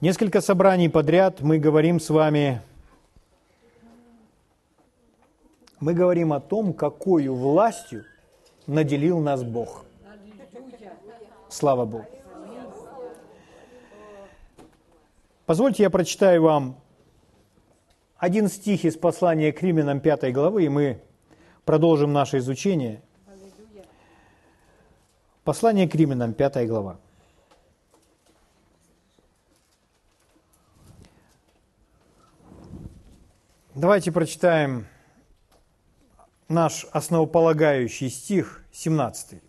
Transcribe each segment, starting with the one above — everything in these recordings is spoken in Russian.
Несколько собраний подряд мы говорим с вами, мы говорим о том, какую властью наделил нас Бог. Слава Богу. Позвольте я прочитаю вам один стих из послания к Римлянам 5 главы, и мы продолжим наше изучение. Послание к Римлянам 5 глава. Давайте прочитаем наш основополагающий стих, 17.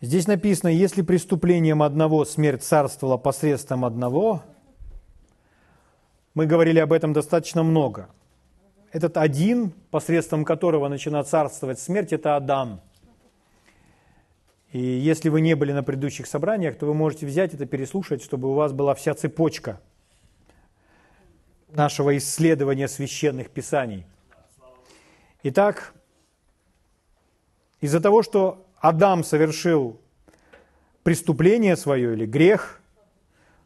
Здесь написано, если преступлением одного смерть царствовала посредством одного, мы говорили об этом достаточно много. Этот один, посредством которого начинает царствовать смерть, это Адам. И если вы не были на предыдущих собраниях, то вы можете взять это, переслушать, чтобы у вас была вся цепочка – нашего исследования священных писаний. Итак, из-за того, что Адам совершил преступление свое или грех,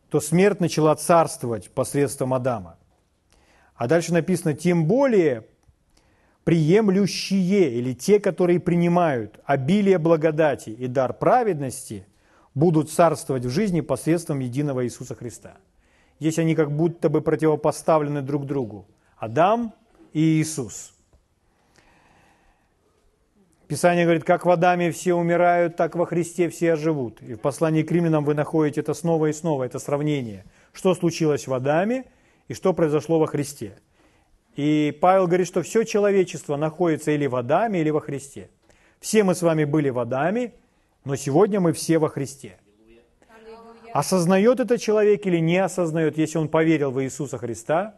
то смерть начала царствовать посредством Адама. А дальше написано, тем более приемлющие или те, которые принимают обилие благодати и дар праведности, будут царствовать в жизни посредством единого Иисуса Христа. Здесь они как будто бы противопоставлены друг другу. Адам и Иисус. Писание говорит, как в Адаме все умирают, так во Христе все оживут. И в послании к римлянам вы находите это снова и снова, это сравнение. Что случилось в Адаме и что произошло во Христе. И Павел говорит, что все человечество находится или в Адаме, или во Христе. Все мы с вами были в Адаме, но сегодня мы все во Христе. Осознает это человек или не осознает, если он поверил в Иисуса Христа,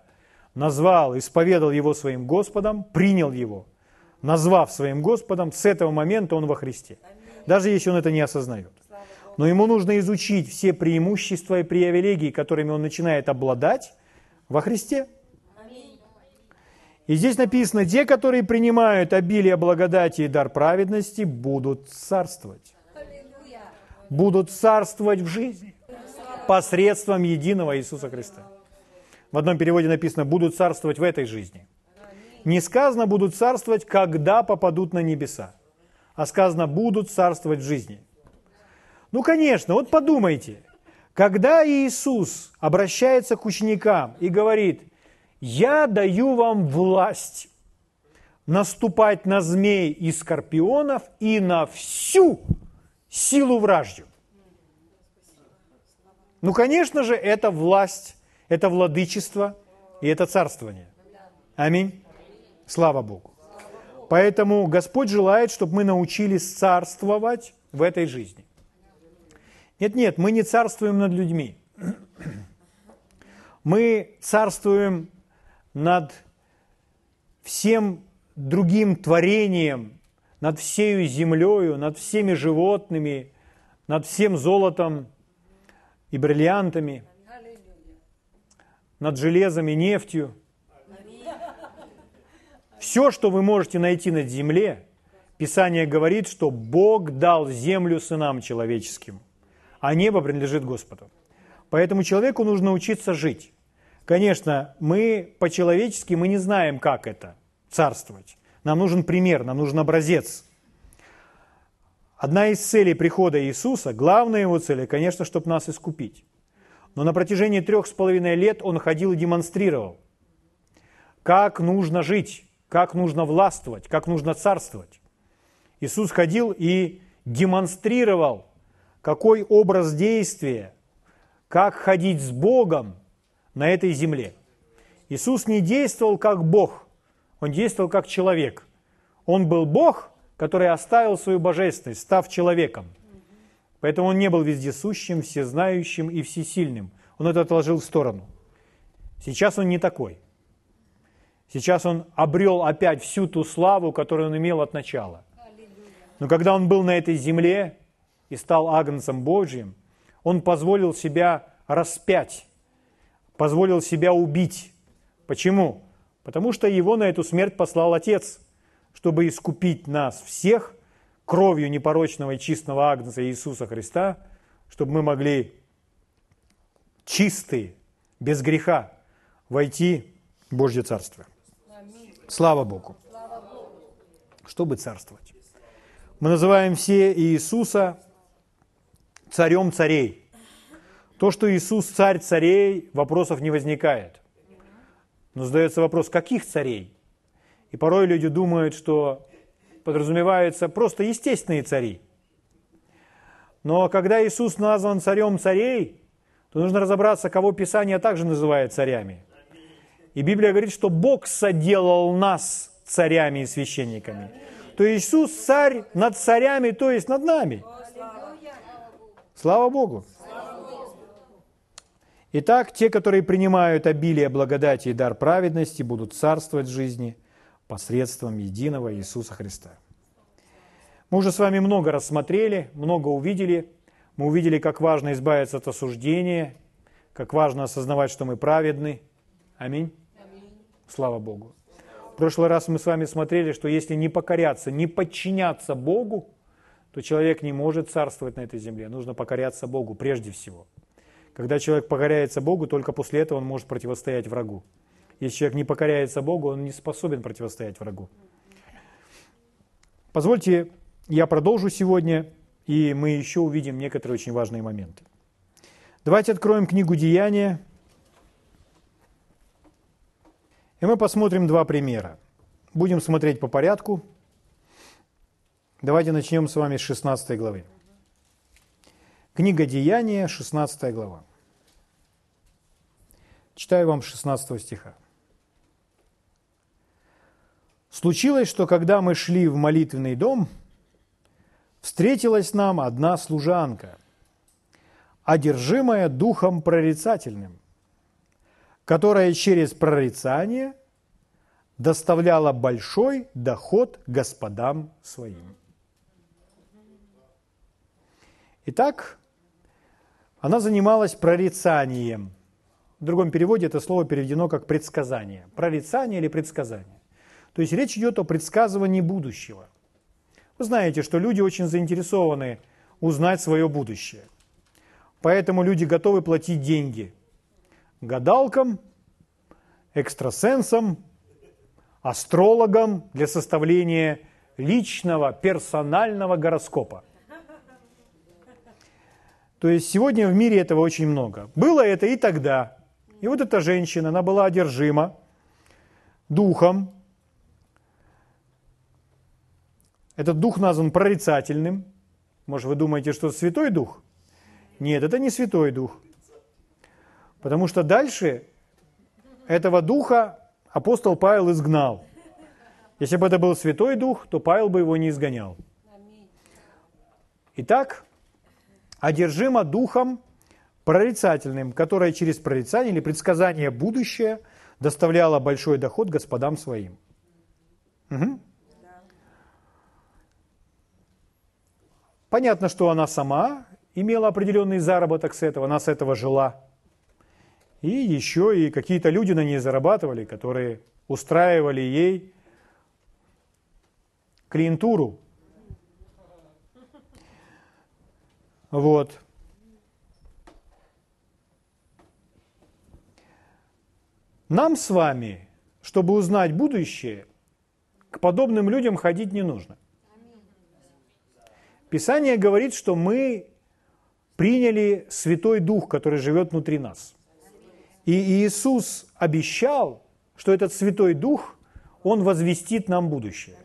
назвал, исповедал Его своим Господом, принял Его, назвав своим Господом, с этого момента он во Христе. Даже если он это не осознает. Но ему нужно изучить все преимущества и привилегии, которыми он начинает обладать во Христе. И здесь написано, те, которые принимают обилие благодати и дар праведности, будут царствовать. Будут царствовать в жизни посредством единого Иисуса Христа. В одном переводе написано, будут царствовать в этой жизни. Не сказано, будут царствовать, когда попадут на небеса, а сказано, будут царствовать в жизни. Ну, конечно, вот подумайте, когда Иисус обращается к ученикам и говорит, я даю вам власть наступать на змей и скорпионов и на всю силу вражью. Ну, конечно же, это власть, это владычество и это царствование. Аминь. Слава Богу. Поэтому Господь желает, чтобы мы научились царствовать в этой жизни. Нет, нет, мы не царствуем над людьми. Мы царствуем над всем другим творением, над всею землею, над всеми животными, над всем золотом, и бриллиантами, над железом и нефтью. Все, что вы можете найти на земле, Писание говорит, что Бог дал землю сынам человеческим, а небо принадлежит Господу. Поэтому человеку нужно учиться жить. Конечно, мы по-человечески мы не знаем, как это царствовать. Нам нужен пример, нам нужен образец – Одна из целей прихода Иисуса, главная его цель, конечно, чтобы нас искупить. Но на протяжении трех с половиной лет он ходил и демонстрировал, как нужно жить, как нужно властвовать, как нужно царствовать. Иисус ходил и демонстрировал, какой образ действия, как ходить с Богом на этой земле. Иисус не действовал как Бог, он действовал как человек. Он был Бог – который оставил свою божественность, став человеком. Поэтому он не был вездесущим, всезнающим и всесильным. Он это отложил в сторону. Сейчас он не такой. Сейчас он обрел опять всю ту славу, которую он имел от начала. Но когда он был на этой земле и стал агнцем Божьим, он позволил себя распять, позволил себя убить. Почему? Потому что его на эту смерть послал Отец – чтобы искупить нас всех кровью непорочного и чистого Агнца Иисуса Христа, чтобы мы могли чистые, без греха, войти в Божье Царство. Слава Богу. Чтобы царствовать. Мы называем все Иисуса царем царей. То, что Иисус царь царей, вопросов не возникает. Но задается вопрос, каких царей? И порой люди думают, что подразумеваются просто естественные цари. Но когда Иисус назван царем царей, то нужно разобраться, кого Писание также называет царями. И Библия говорит, что Бог соделал нас царями и священниками. То Иисус царь над царями, то есть над нами. Слава Богу. Итак, те, которые принимают обилие благодати и дар праведности, будут царствовать в жизни посредством единого Иисуса Христа. Мы уже с вами много рассмотрели, много увидели. Мы увидели, как важно избавиться от осуждения, как важно осознавать, что мы праведны. Аминь. Аминь. Слава Богу. В прошлый раз мы с вами смотрели, что если не покоряться, не подчиняться Богу, то человек не может царствовать на этой земле. Нужно покоряться Богу прежде всего. Когда человек покоряется Богу, только после этого он может противостоять врагу. Если человек не покоряется Богу, он не способен противостоять врагу. Позвольте, я продолжу сегодня, и мы еще увидим некоторые очень важные моменты. Давайте откроем книгу «Деяния», и мы посмотрим два примера. Будем смотреть по порядку. Давайте начнем с вами с 16 главы. Книга Деяния, 16 глава. Читаю вам 16 стиха. Случилось, что когда мы шли в молитвенный дом, встретилась нам одна служанка, одержимая духом прорицательным, которая через прорицание доставляла большой доход господам своим. Итак, она занималась прорицанием – в другом переводе это слово переведено как предсказание. Прорицание или предсказание. То есть речь идет о предсказывании будущего. Вы знаете, что люди очень заинтересованы узнать свое будущее. Поэтому люди готовы платить деньги гадалкам, экстрасенсам, астрологам для составления личного, персонального гороскопа. То есть сегодня в мире этого очень много. Было это и тогда. И вот эта женщина, она была одержима духом. Этот дух назван прорицательным. Может, вы думаете, что это святой дух? Нет, это не святой дух. Потому что дальше этого духа апостол Павел изгнал. Если бы это был святой дух, то Павел бы его не изгонял. Итак, одержима духом прорицательным, которое через прорицание или предсказание будущее доставляло большой доход господам своим. Угу. Понятно, что она сама имела определенный заработок с этого, она с этого жила. И еще и какие-то люди на ней зарабатывали, которые устраивали ей клиентуру. Вот. Нам с вами, чтобы узнать будущее, к подобным людям ходить не нужно. Писание говорит, что мы приняли Святой Дух, который живет внутри нас. И Иисус обещал, что этот Святой Дух, Он возвестит нам будущее.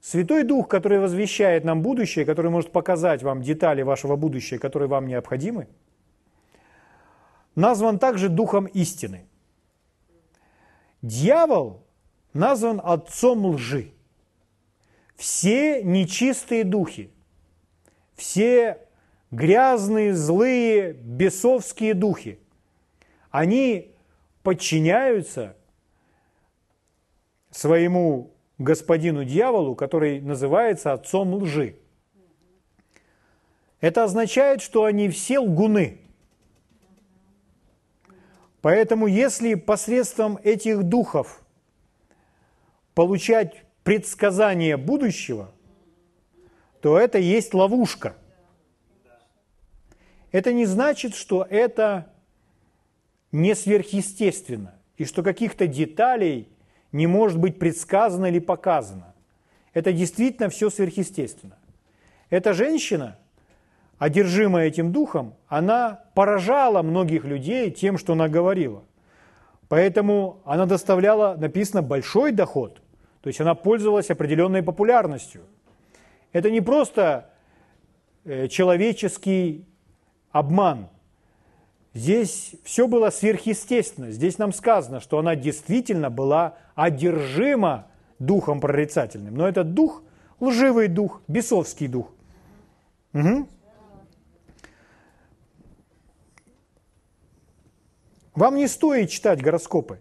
Святой Дух, который возвещает нам будущее, который может показать вам детали вашего будущего, которые вам необходимы, назван также Духом истины. Дьявол назван отцом лжи. Все нечистые духи, все грязные, злые, бесовские духи, они подчиняются своему господину дьяволу, который называется отцом лжи. Это означает, что они все лгуны. Поэтому если посредством этих духов получать предсказание будущего, то это есть ловушка. это не значит, что это не сверхъестественно, и что каких-то деталей не может быть предсказано или показано. Это действительно все сверхъестественно. Эта женщина, одержимая этим духом, она поражала многих людей тем, что она говорила. Поэтому она доставляла, написано, большой доход. То есть она пользовалась определенной популярностью. Это не просто э, человеческий обман. Здесь все было сверхъестественно. Здесь нам сказано, что она действительно была одержима духом прорицательным. Но этот дух – лживый дух, бесовский дух. Угу. Вам не стоит читать гороскопы.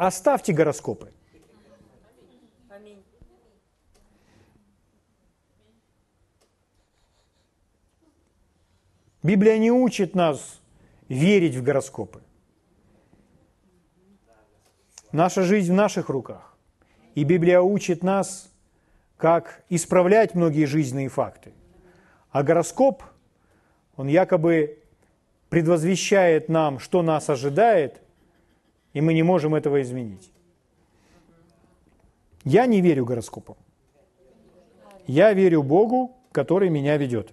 Оставьте гороскопы. Библия не учит нас верить в гороскопы. Наша жизнь в наших руках. И Библия учит нас, как исправлять многие жизненные факты. А гороскоп, он якобы предвозвещает нам, что нас ожидает, и мы не можем этого изменить. Я не верю гороскопам. Я верю Богу, который меня ведет.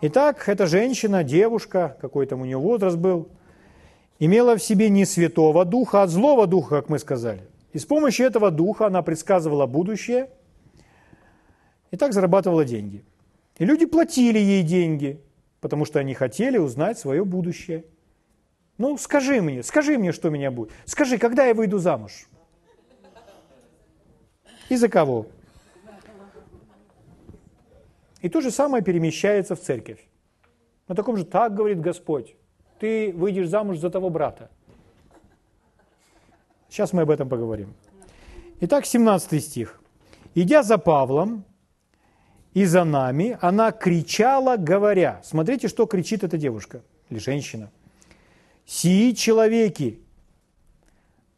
Итак, эта женщина, девушка, какой там у нее возраст был, имела в себе не святого духа, а злого духа, как мы сказали. И с помощью этого духа она предсказывала будущее и так зарабатывала деньги. И люди платили ей деньги, потому что они хотели узнать свое будущее. Ну, скажи мне, скажи мне, что меня будет. Скажи, когда я выйду замуж? И за кого? И то же самое перемещается в церковь. На таком же, так говорит Господь, ты выйдешь замуж за того брата. Сейчас мы об этом поговорим. Итак, 17 стих. «Идя за Павлом и за нами, она кричала, говоря». Смотрите, что кричит эта девушка или женщина. «Сии человеки,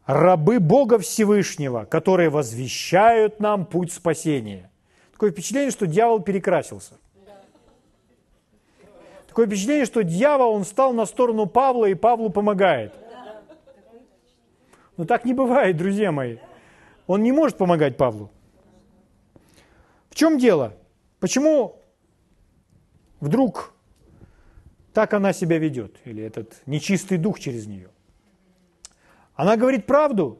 рабы Бога Всевышнего, которые возвещают нам путь спасения». Такое впечатление, что дьявол перекрасился. Такое впечатление, что дьявол, он стал на сторону Павла, и Павлу помогает. Но так не бывает, друзья мои. Он не может помогать Павлу. В чем дело? Почему вдруг так она себя ведет? Или этот нечистый дух через нее? Она говорит правду,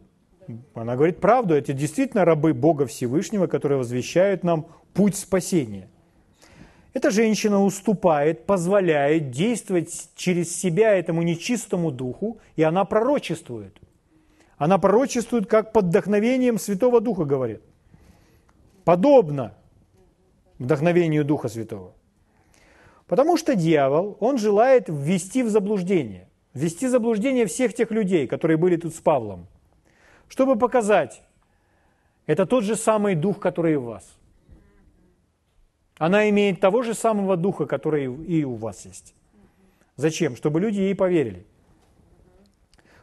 она говорит правду, это действительно рабы Бога Всевышнего, которые возвещают нам путь спасения. Эта женщина уступает, позволяет действовать через себя этому нечистому духу, и она пророчествует. Она пророчествует, как под вдохновением Святого Духа говорит. Подобно вдохновению Духа Святого. Потому что дьявол, он желает ввести в заблуждение. Ввести в заблуждение всех тех людей, которые были тут с Павлом – чтобы показать, это тот же самый дух, который и в вас. Она имеет того же самого духа, который и у вас есть. Зачем? Чтобы люди ей поверили.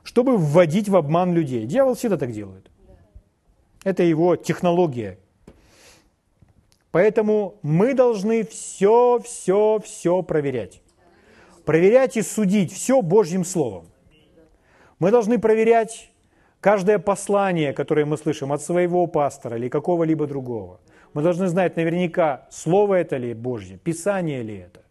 Чтобы вводить в обман людей. Дьявол всегда так делает. Это его технология. Поэтому мы должны все, все, все проверять. Проверять и судить все Божьим Словом. Мы должны проверять Каждое послание, которое мы слышим от своего пастора или какого-либо другого, мы должны знать наверняка, слово это ли Божье, Писание ли это.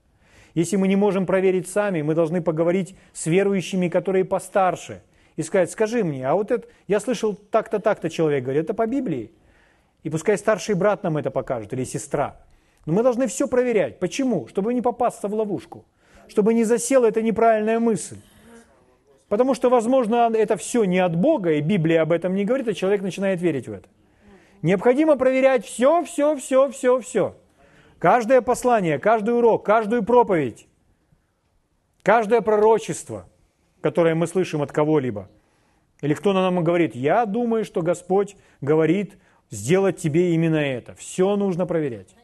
Если мы не можем проверить сами, мы должны поговорить с верующими, которые постарше, и сказать, скажи мне, а вот это, я слышал так-то, так-то человек говорит, это по Библии. И пускай старший брат нам это покажет, или сестра. Но мы должны все проверять. Почему? Чтобы не попасться в ловушку. Чтобы не засела эта неправильная мысль. Потому что, возможно, это все не от Бога, и Библия об этом не говорит, а человек начинает верить в это. Необходимо проверять все, все, все, все, все. Каждое послание, каждый урок, каждую проповедь, каждое пророчество, которое мы слышим от кого-либо. Или кто на нам говорит, я думаю, что Господь говорит сделать тебе именно это. Все нужно проверять.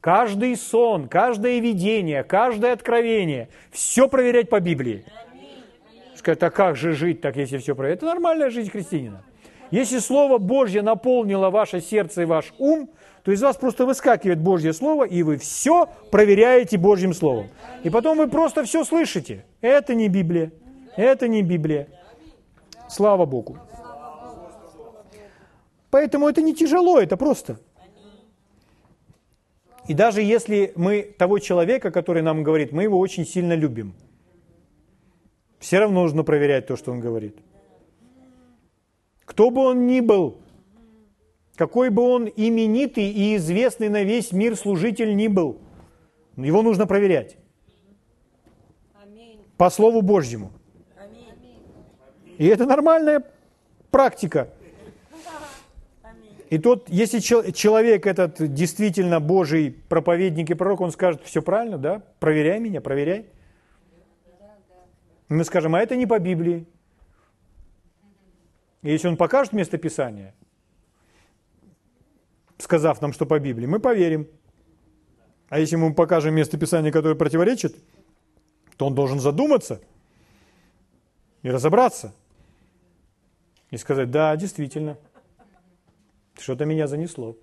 Каждый сон, каждое видение, каждое откровение, все проверять по Библии. Скажет, а как же жить так, если все про Это нормальная жизнь христианина. Если Слово Божье наполнило ваше сердце и ваш ум, то из вас просто выскакивает Божье Слово, и вы все проверяете Божьим Словом. И потом вы просто все слышите. Это не Библия. Это не Библия. Слава Богу. Поэтому это не тяжело, это просто. И даже если мы того человека, который нам говорит, мы его очень сильно любим, все равно нужно проверять то, что он говорит. Кто бы он ни был, какой бы он именитый и известный на весь мир служитель ни был, его нужно проверять. По Слову Божьему. И это нормальная практика. И тот, если человек этот действительно Божий проповедник и пророк, он скажет, все правильно, да, проверяй меня, проверяй. Мы скажем, а это не по Библии. И если он покажет место Писания, сказав нам, что по Библии, мы поверим. А если мы покажем место Писания, которое противоречит, то он должен задуматься и разобраться. И сказать, да, действительно, что-то меня занесло.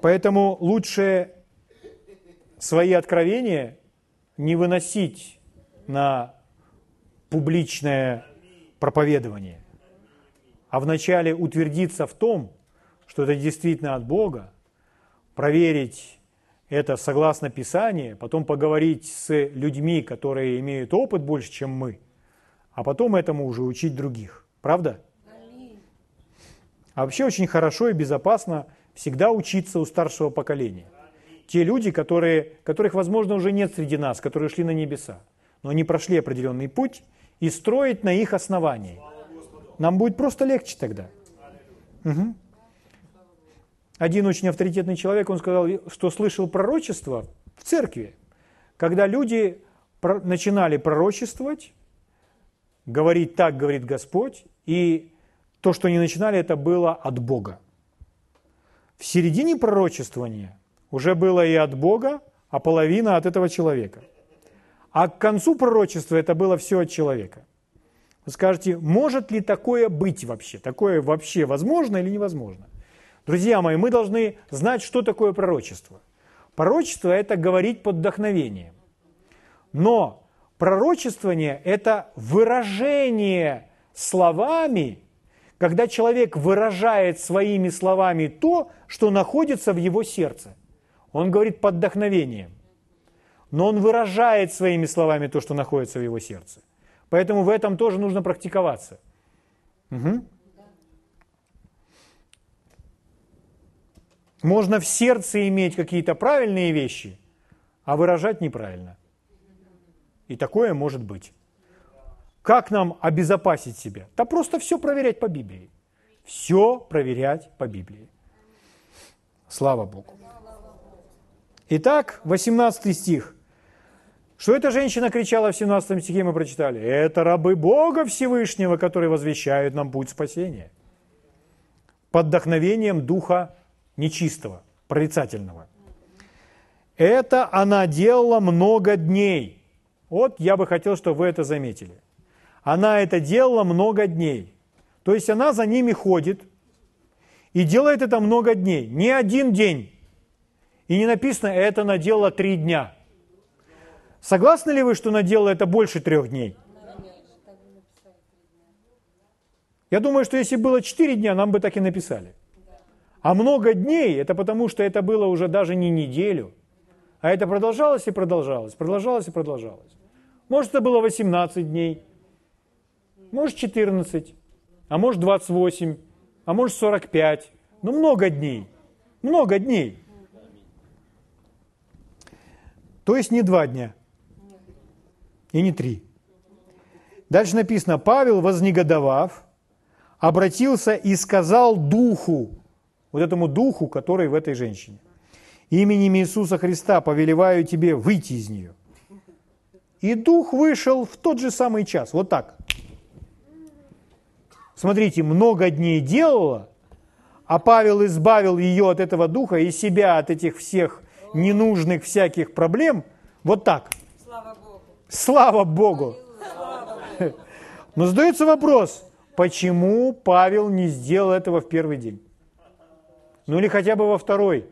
Поэтому лучше свои откровения не выносить на публичное проповедование, а вначале утвердиться в том, что это действительно от Бога, проверить это согласно Писанию, потом поговорить с людьми, которые имеют опыт больше, чем мы, а потом этому уже учить других. Правда? А вообще очень хорошо и безопасно всегда учиться у старшего поколения. Те люди, которые, которых, возможно, уже нет среди нас, которые шли на небеса, но они прошли определенный путь, и строить на их основании. Нам будет просто легче тогда. Угу. Один очень авторитетный человек, он сказал, что слышал пророчество в церкви, когда люди начинали пророчествовать, говорить так, говорит Господь, и то, что они начинали, это было от Бога. В середине пророчествования уже было и от Бога, а половина от этого человека. А к концу пророчества это было все от человека. Вы скажете, может ли такое быть вообще? Такое вообще возможно или невозможно? Друзья мои, мы должны знать, что такое пророчество. Пророчество – это говорить под вдохновением. Но пророчествование – это выражение словами когда человек выражает своими словами то, что находится в его сердце. Он говорит под вдохновением, но он выражает своими словами то, что находится в его сердце. Поэтому в этом тоже нужно практиковаться. Угу. Можно в сердце иметь какие-то правильные вещи, а выражать неправильно. И такое может быть. Как нам обезопасить себя? Да просто все проверять по Библии. Все проверять по Библии. Слава Богу. Итак, 18 стих. Что эта женщина кричала в 17 стихе, мы прочитали. Это рабы Бога Всевышнего, которые возвещают нам путь спасения. Под вдохновением духа нечистого, прорицательного. Это она делала много дней. Вот я бы хотел, чтобы вы это заметили. Она это делала много дней. То есть она за ними ходит и делает это много дней. Не один день. И не написано, это она делала три дня. Согласны ли вы, что она делала это больше трех дней? Я думаю, что если было четыре дня, нам бы так и написали. А много дней, это потому, что это было уже даже не неделю, а это продолжалось и продолжалось, продолжалось и продолжалось. Может, это было 18 дней, может 14, а может 28, а может 45. Ну, много дней. Много дней. То есть не два дня. И не три. Дальше написано, Павел, вознегодовав, обратился и сказал духу, вот этому духу, который в этой женщине, именем Иисуса Христа повелеваю тебе выйти из нее. И дух вышел в тот же самый час, вот так смотрите, много дней делала, а Павел избавил ее от этого духа и себя от этих всех ненужных всяких проблем, вот так. Слава Богу. Слава Богу. Но задается вопрос, почему Павел не сделал этого в первый день? Ну или хотя бы во второй?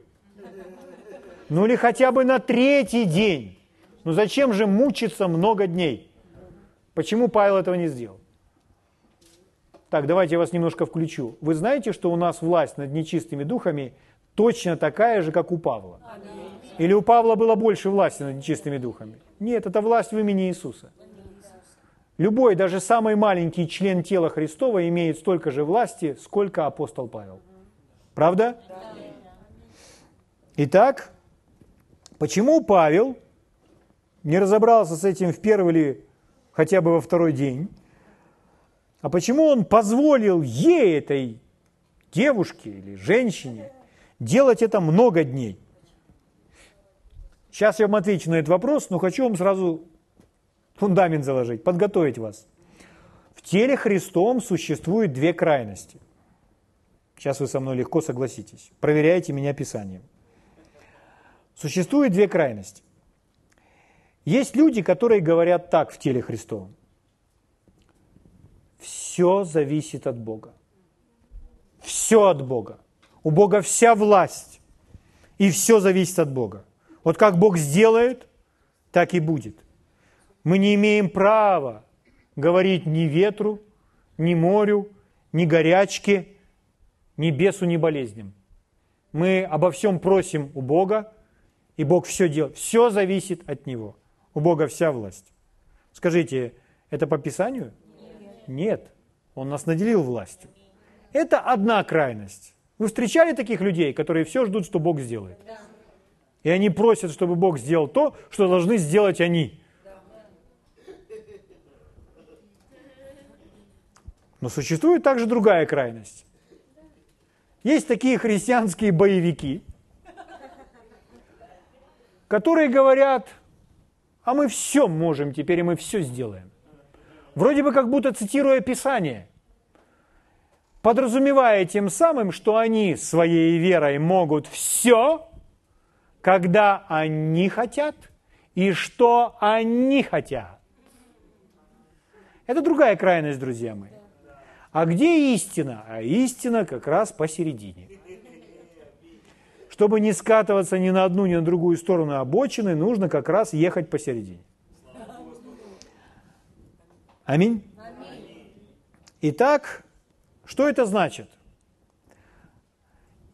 Ну или хотя бы на третий день? Ну зачем же мучиться много дней? Почему Павел этого не сделал? Так, давайте я вас немножко включу. Вы знаете, что у нас власть над нечистыми духами точно такая же, как у Павла? Или у Павла было больше власти над нечистыми духами? Нет, это власть в имени Иисуса. Любой, даже самый маленький член тела Христова имеет столько же власти, сколько апостол Павел. Правда? Итак, почему Павел не разобрался с этим в первый или хотя бы во второй день? А почему он позволил ей, этой девушке или женщине, делать это много дней? Сейчас я вам отвечу на этот вопрос, но хочу вам сразу фундамент заложить, подготовить вас. В теле Христом существует две крайности. Сейчас вы со мной легко согласитесь. Проверяйте меня Писанием. Существует две крайности. Есть люди, которые говорят так в теле Христовом. Все зависит от Бога. Все от Бога. У Бога вся власть. И все зависит от Бога. Вот как Бог сделает, так и будет. Мы не имеем права говорить ни ветру, ни морю, ни горячке, ни бесу, ни болезням. Мы обо всем просим у Бога, и Бог все делает. Все зависит от Него. У Бога вся власть. Скажите, это по Писанию? Нет, Он нас наделил властью. Это одна крайность. Вы встречали таких людей, которые все ждут, что Бог сделает? И они просят, чтобы Бог сделал то, что должны сделать они. Но существует также другая крайность. Есть такие христианские боевики, которые говорят, а мы все можем теперь, и мы все сделаем вроде бы как будто цитируя Писание, подразумевая тем самым, что они своей верой могут все, когда они хотят и что они хотят. Это другая крайность, друзья мои. А где истина? А истина как раз посередине. Чтобы не скатываться ни на одну, ни на другую сторону обочины, нужно как раз ехать посередине. Аминь. Итак, что это значит?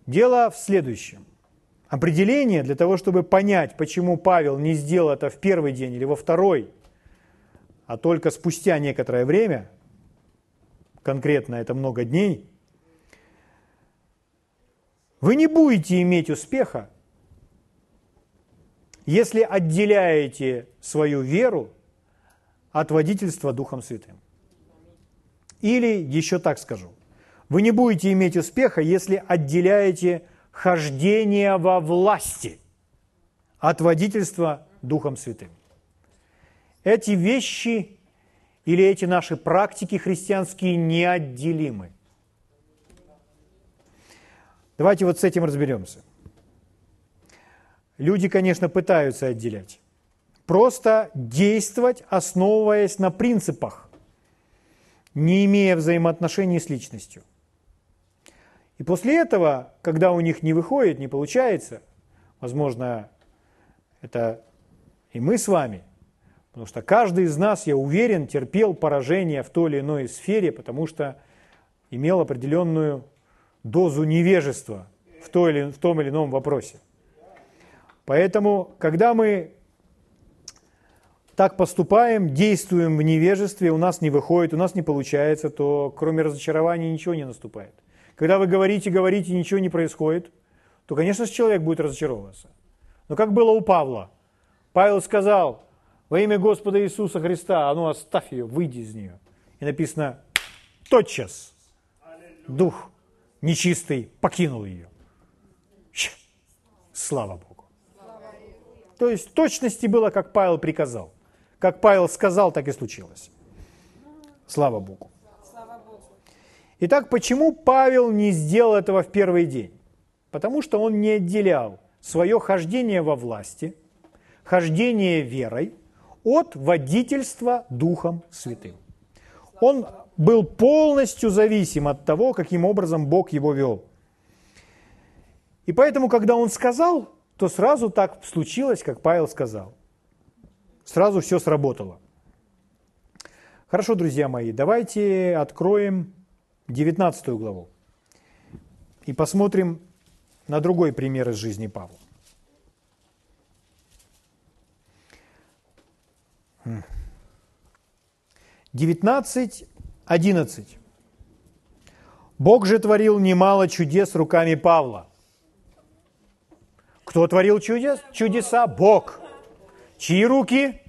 Дело в следующем. Определение для того, чтобы понять, почему Павел не сделал это в первый день или во второй, а только спустя некоторое время, конкретно это много дней, вы не будете иметь успеха, если отделяете свою веру от водительства Духом Святым. Или еще так скажу. Вы не будете иметь успеха, если отделяете хождение во власти от водительства Духом Святым. Эти вещи или эти наши практики христианские неотделимы. Давайте вот с этим разберемся. Люди, конечно, пытаются отделять просто действовать, основываясь на принципах, не имея взаимоотношений с личностью. И после этого, когда у них не выходит, не получается, возможно, это и мы с вами, потому что каждый из нас, я уверен, терпел поражение в той или иной сфере, потому что имел определенную дозу невежества в, той или, в том или ином вопросе. Поэтому, когда мы так поступаем, действуем в невежестве, у нас не выходит, у нас не получается, то кроме разочарования ничего не наступает. Когда вы говорите, говорите, ничего не происходит, то, конечно же, человек будет разочаровываться. Но как было у Павла? Павел сказал, во имя Господа Иисуса Христа, а ну оставь ее, выйди из нее. И написано, тотчас дух нечистый покинул ее. Слава Богу. То есть точности было, как Павел приказал. Как Павел сказал, так и случилось. Слава Богу. Итак, почему Павел не сделал этого в первый день? Потому что он не отделял свое хождение во власти, хождение верой от водительства Духом Святым. Он был полностью зависим от того, каким образом Бог его вел. И поэтому, когда он сказал, то сразу так случилось, как Павел сказал. Сразу все сработало. Хорошо, друзья мои, давайте откроем 19 главу и посмотрим на другой пример из жизни Павла. Девятнадцать, одиннадцать. Бог же творил немало чудес руками Павла. Кто творил чудес? Чудеса? Бог. Чьи руки?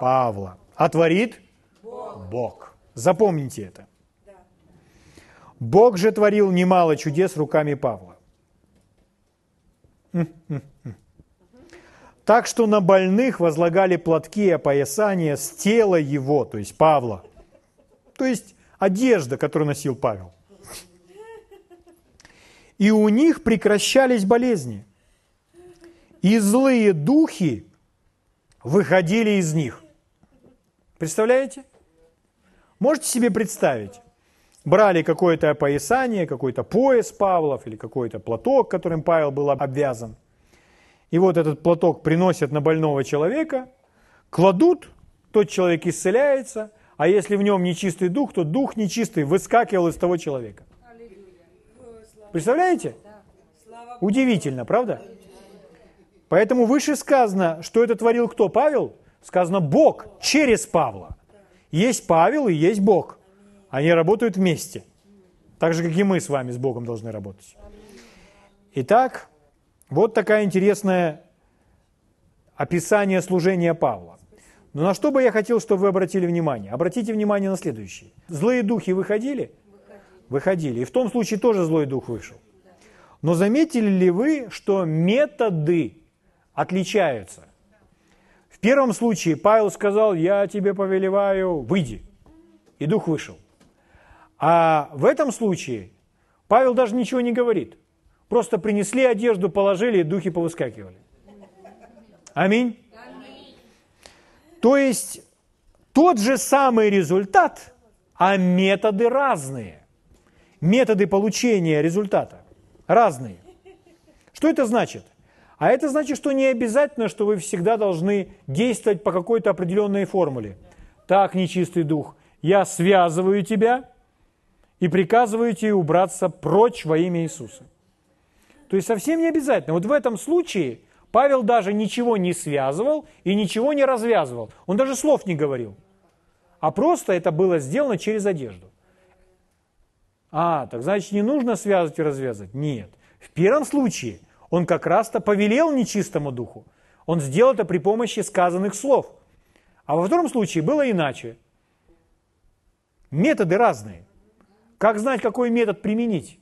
Павла. А творит? Бог. Запомните это. Бог же творил немало чудес руками Павла. Так что на больных возлагали платки и опоясания с тела его, то есть Павла. То есть одежда, которую носил Павел. И у них прекращались болезни. И злые духи выходили из них. Представляете? Можете себе представить? Брали какое-то опоясание, какой-то пояс Павлов или какой-то платок, которым Павел был обвязан. И вот этот платок приносят на больного человека, кладут, тот человек исцеляется, а если в нем нечистый дух, то дух нечистый выскакивал из того человека. Представляете? Удивительно, правда? Поэтому выше сказано, что это творил кто? Павел? Сказано Бог через Павла. Есть Павел и есть Бог. Они работают вместе. Так же, как и мы с вами с Богом должны работать. Итак, вот такая интересная описание служения Павла. Но на что бы я хотел, чтобы вы обратили внимание? Обратите внимание на следующее. Злые духи выходили? Выходили. И в том случае тоже злой дух вышел. Но заметили ли вы, что методы отличаются? Первом случае Павел сказал, я тебе повелеваю, выйди. И дух вышел. А в этом случае Павел даже ничего не говорит. Просто принесли одежду, положили, и духи повыскакивали. Аминь. То есть тот же самый результат, а методы разные. Методы получения результата разные. Что это значит? А это значит, что не обязательно, что вы всегда должны действовать по какой-то определенной формуле. Так, нечистый дух, я связываю тебя, и приказываете убраться прочь во имя Иисуса. То есть совсем не обязательно. Вот в этом случае Павел даже ничего не связывал и ничего не развязывал. Он даже слов не говорил. А просто это было сделано через одежду. А, так значит не нужно связывать и развязывать? Нет. В первом случае он как раз-то повелел нечистому духу. Он сделал это при помощи сказанных слов. А во втором случае было иначе. Методы разные. Как знать, какой метод применить?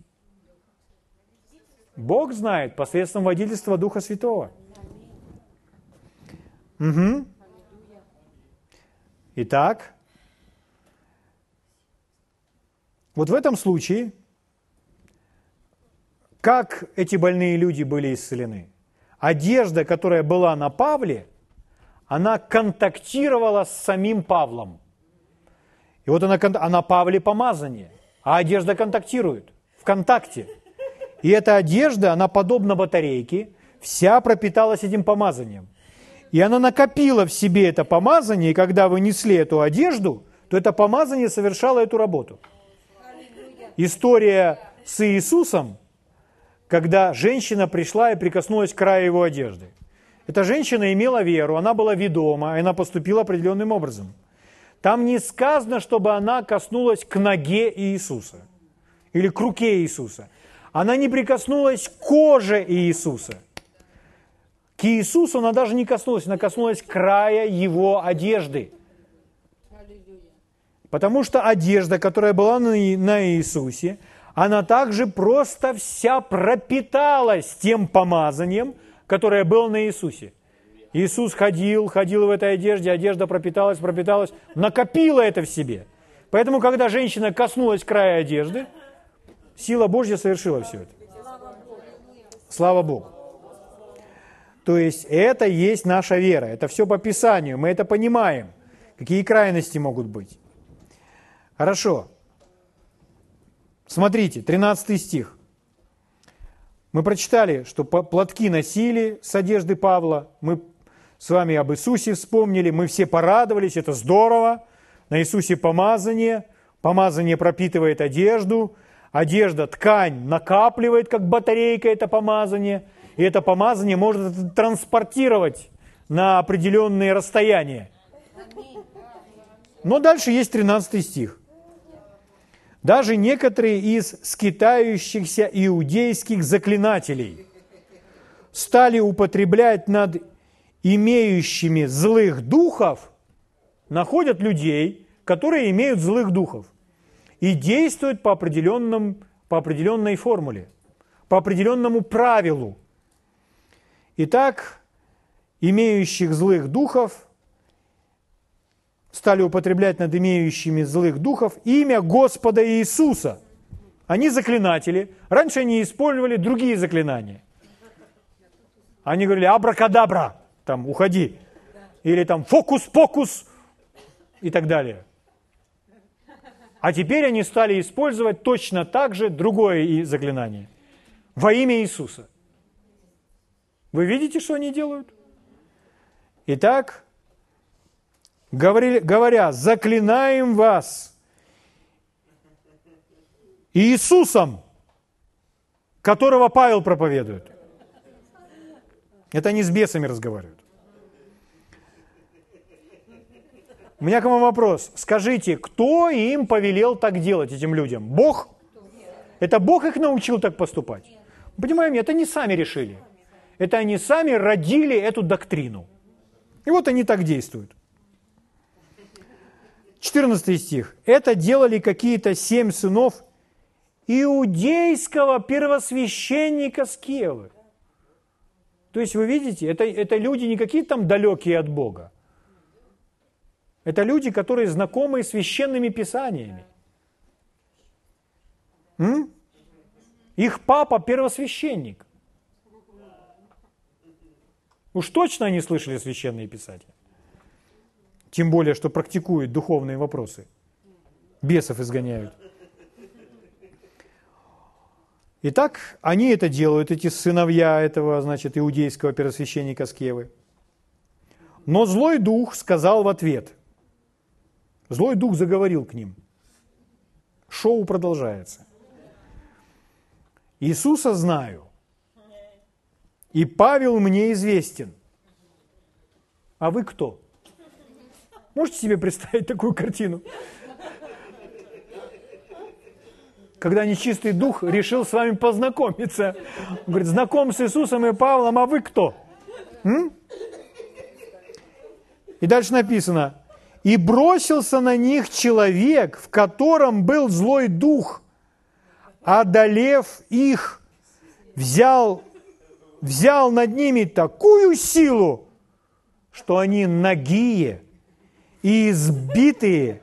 Бог знает посредством водительства Духа Святого. Угу. Итак, вот в этом случае, как эти больные люди были исцелены? Одежда, которая была на Павле, она контактировала с самим Павлом. И вот она, она Павле помазание а одежда контактирует в контакте. И эта одежда, она подобна батарейке, вся пропиталась этим помазанием. И она накопила в себе это помазание, и когда вы несли эту одежду, то это помазание совершало эту работу. История с Иисусом, когда женщина пришла и прикоснулась к краю его одежды. Эта женщина имела веру, она была ведома, и она поступила определенным образом – там не сказано, чтобы она коснулась к ноге Иисуса или к руке Иисуса. Она не прикоснулась к коже Иисуса. К Иисусу она даже не коснулась, она коснулась края его одежды. Потому что одежда, которая была на Иисусе, она также просто вся пропиталась тем помазанием, которое было на Иисусе. Иисус ходил, ходил в этой одежде, одежда пропиталась, пропиталась, накопила это в себе. Поэтому, когда женщина коснулась края одежды, сила Божья совершила все это. Слава Богу. То есть это есть наша вера, это все по Писанию, мы это понимаем, какие крайности могут быть. Хорошо. Смотрите, 13 стих. Мы прочитали, что платки носили с одежды Павла. Мы с вами об Иисусе вспомнили. Мы все порадовались, это здорово. На Иисусе помазание. Помазание пропитывает одежду. Одежда, ткань накапливает, как батарейка, это помазание. И это помазание может транспортировать на определенные расстояния. Но дальше есть 13 стих. Даже некоторые из скитающихся иудейских заклинателей стали употреблять над имеющими злых духов, находят людей, которые имеют злых духов, и действуют по, определенным, по определенной формуле, по определенному правилу. Итак, имеющих злых духов стали употреблять над имеющими злых духов имя Господа Иисуса. Они заклинатели. Раньше они использовали другие заклинания. Они говорили абракадабра, там, уходи. Или там фокус-покус и так далее. А теперь они стали использовать точно так же другое заклинание. Во имя Иисуса. Вы видите, что они делают? Итак, говоря, заклинаем вас Иисусом, которого Павел проповедует. Это они с бесами разговаривают. У меня к вам вопрос. Скажите, кто им повелел так делать, этим людям? Бог? Это Бог их научил так поступать? Понимаем, это не сами решили. Это они сами родили эту доктрину. И вот они так действуют. 14 стих. Это делали какие-то семь сынов иудейского первосвященника Скевы. То есть вы видите, это, это люди не какие-то там далекие от Бога. Это люди, которые знакомы с священными писаниями. М? Их папа первосвященник. Уж точно они слышали священные писания. Тем более, что практикуют духовные вопросы. Бесов изгоняют. Итак, они это делают, эти сыновья этого, значит, иудейского первосвященника Скевы. Но злой дух сказал в ответ. Злой дух заговорил к ним. Шоу продолжается. Иисуса знаю, и Павел мне известен. А вы кто? Можете себе представить такую картину? Когда нечистый дух решил с вами познакомиться. Он говорит, знаком с Иисусом и Павлом, а вы кто? М? И дальше написано, и бросился на них человек, в котором был злой дух, одолев их, взял, взял над ними такую силу, что они нагие и избитые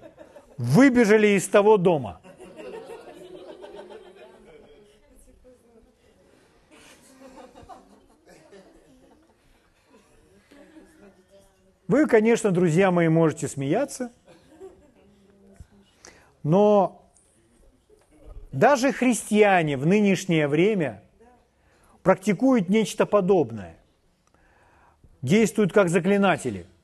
выбежали из того дома. Вы, конечно, друзья мои, можете смеяться, но даже христиане в нынешнее время практикуют нечто подобное, действуют как заклинатели –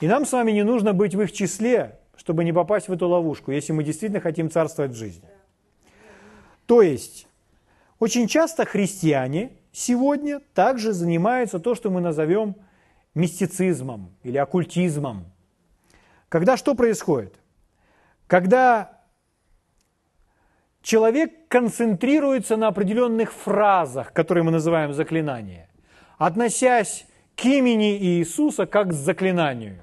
и нам с вами не нужно быть в их числе, чтобы не попасть в эту ловушку, если мы действительно хотим царствовать в жизни. То есть, очень часто христиане сегодня также занимаются то, что мы назовем мистицизмом или оккультизмом. Когда что происходит? Когда человек концентрируется на определенных фразах, которые мы называем заклинания, относясь к имени Иисуса как к заклинанию.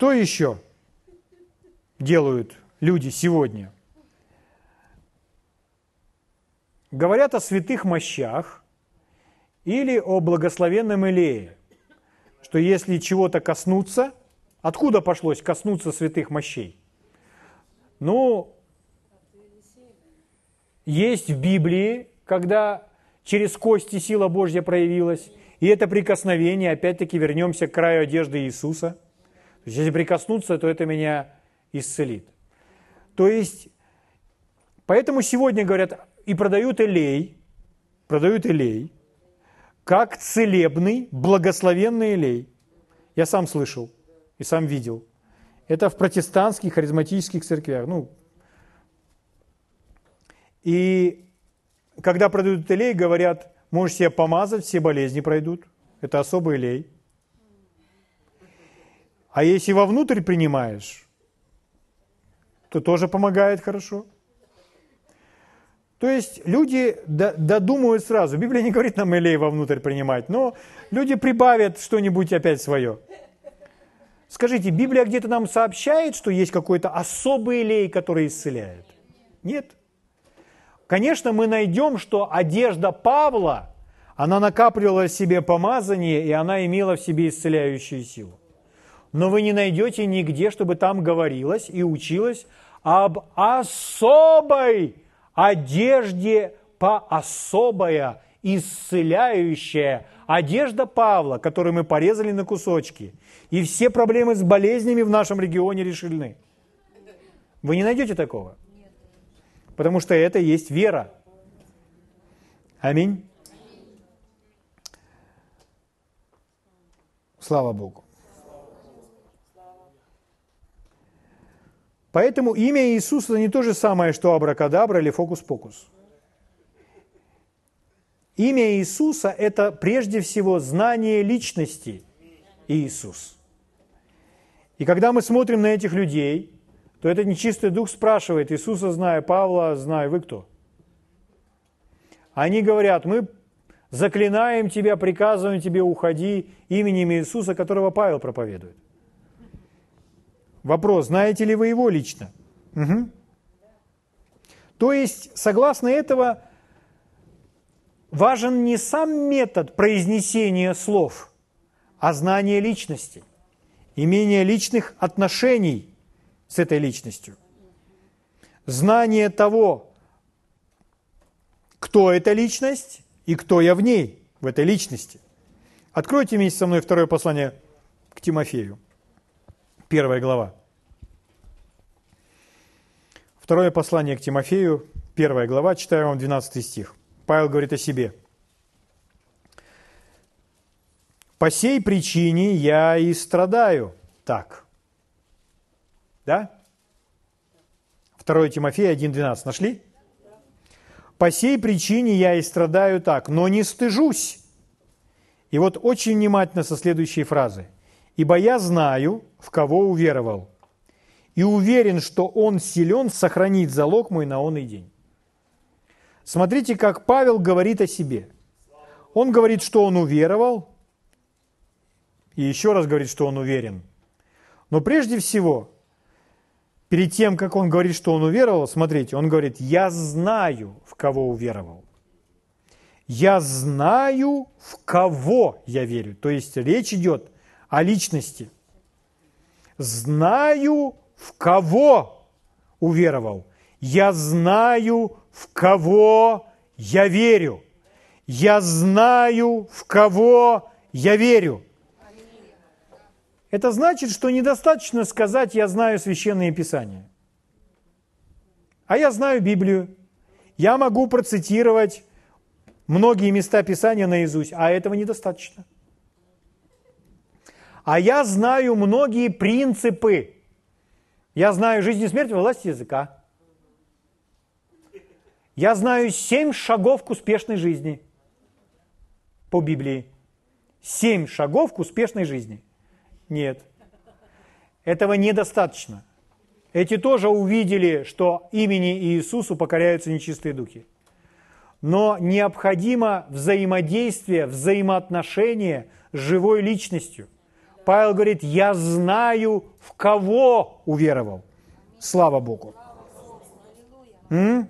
Что еще делают люди сегодня? Говорят о святых мощах или о благословенном Илее, что если чего-то коснуться, откуда пошлось коснуться святых мощей? Ну, есть в Библии когда через кости сила Божья проявилась. И это прикосновение, опять-таки вернемся к краю одежды Иисуса. То есть, если прикоснуться, то это меня исцелит. То есть, поэтому сегодня говорят, и продают элей, продают элей, как целебный, благословенный элей. Я сам слышал и сам видел. Это в протестантских, харизматических церквях. Ну, и когда продают элей, говорят, можешь себе помазать, все болезни пройдут. Это особый элей. А если вовнутрь принимаешь, то тоже помогает хорошо. То есть люди додумывают сразу. Библия не говорит нам элей вовнутрь принимать, но люди прибавят что-нибудь опять свое. Скажите, Библия где-то нам сообщает, что есть какой-то особый элей, который исцеляет? Нет. Конечно, мы найдем, что одежда Павла, она накапливала в себе помазание, и она имела в себе исцеляющую силу. Но вы не найдете нигде, чтобы там говорилось и училось об особой одежде по особая, исцеляющая одежда Павла, которую мы порезали на кусочки. И все проблемы с болезнями в нашем регионе решены. Вы не найдете такого потому что это есть вера. Аминь. Слава Богу. Поэтому имя Иисуса не то же самое, что абракадабра или фокус-покус. Имя Иисуса – это прежде всего знание личности Иисус. И когда мы смотрим на этих людей, то этот нечистый дух спрашивает, Иисуса знаю, Павла знаю, вы кто? Они говорят, мы заклинаем тебя, приказываем тебе, уходи именем Иисуса, которого Павел проповедует. Вопрос, знаете ли вы его лично? Угу. То есть, согласно этого, важен не сам метод произнесения слов, а знание личности, имение личных отношений с этой личностью. Знание того, кто эта личность и кто я в ней, в этой личности. Откройте вместе со мной второе послание к Тимофею, первая глава. Второе послание к Тимофею, первая глава, читаю вам 12 стих. Павел говорит о себе. «По сей причине я и страдаю так, да? 2 Тимофея 1.12. Нашли? По сей причине я и страдаю так, но не стыжусь. И вот очень внимательно со следующей фразы. «Ибо я знаю, в кого уверовал, и уверен, что он силен сохранить залог мой на он день». Смотрите, как Павел говорит о себе. Он говорит, что он уверовал, и еще раз говорит, что он уверен. Но прежде всего, перед тем, как он говорит, что он уверовал, смотрите, он говорит, я знаю, в кого уверовал. Я знаю, в кого я верю. То есть речь идет о личности. Знаю, в кого уверовал. Я знаю, в кого я верю. Я знаю, в кого я верю. Это значит, что недостаточно сказать «я знаю священные писания». А я знаю Библию. Я могу процитировать многие места Писания наизусть, а этого недостаточно. А я знаю многие принципы. Я знаю жизнь и смерть во власти языка. Я знаю семь шагов к успешной жизни по Библии. Семь шагов к успешной жизни – нет. Этого недостаточно. Эти тоже увидели, что имени Иисусу покоряются нечистые духи. Но необходимо взаимодействие, взаимоотношение с живой личностью. Павел говорит, я знаю, в кого уверовал. Слава Богу. М?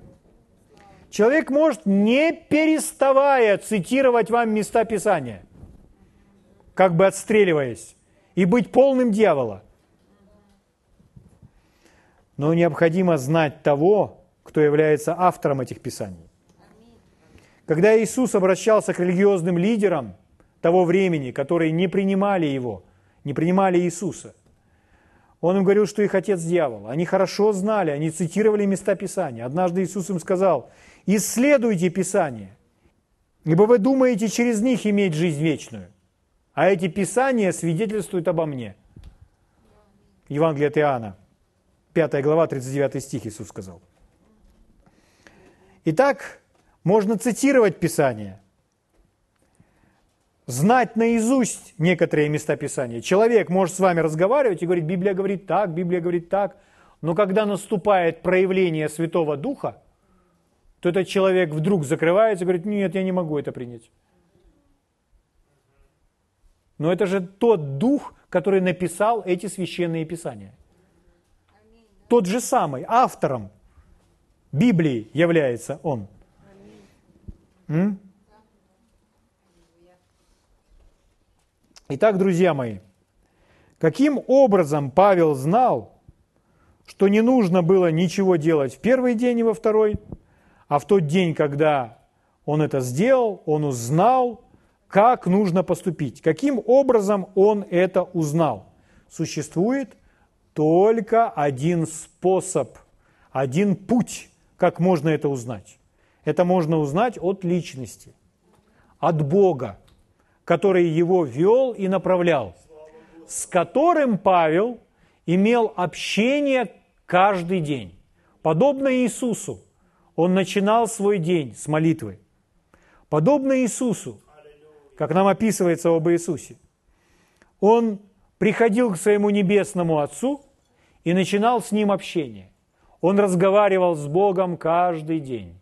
Человек может, не переставая, цитировать вам места Писания, как бы отстреливаясь и быть полным дьявола. Но необходимо знать того, кто является автором этих писаний. Когда Иисус обращался к религиозным лидерам того времени, которые не принимали Его, не принимали Иисуса, Он им говорил, что их отец дьявол. Они хорошо знали, они цитировали места Писания. Однажды Иисус им сказал, исследуйте Писание, ибо вы думаете через них иметь жизнь вечную, а эти Писания свидетельствуют обо мне. Евангелие от Иоанна, 5 глава, 39 стих Иисус сказал. Итак, можно цитировать Писание, знать наизусть некоторые места Писания. Человек может с вами разговаривать и говорить, Библия говорит так, Библия говорит так, но когда наступает проявление Святого Духа, то этот человек вдруг закрывается и говорит, нет, я не могу это принять. Но это же тот Дух, который написал эти священные писания. Тот же самый, автором Библии является он. М? Итак, друзья мои, каким образом Павел знал, что не нужно было ничего делать в первый день и во второй, а в тот день, когда он это сделал, он узнал, как нужно поступить. Каким образом он это узнал? Существует только один способ, один путь, как можно это узнать. Это можно узнать от личности, от Бога, который его вел и направлял, с которым Павел имел общение каждый день. Подобно Иисусу, он начинал свой день с молитвы. Подобно Иисусу, как нам описывается об Иисусе. Он приходил к своему небесному Отцу и начинал с ним общение. Он разговаривал с Богом каждый день.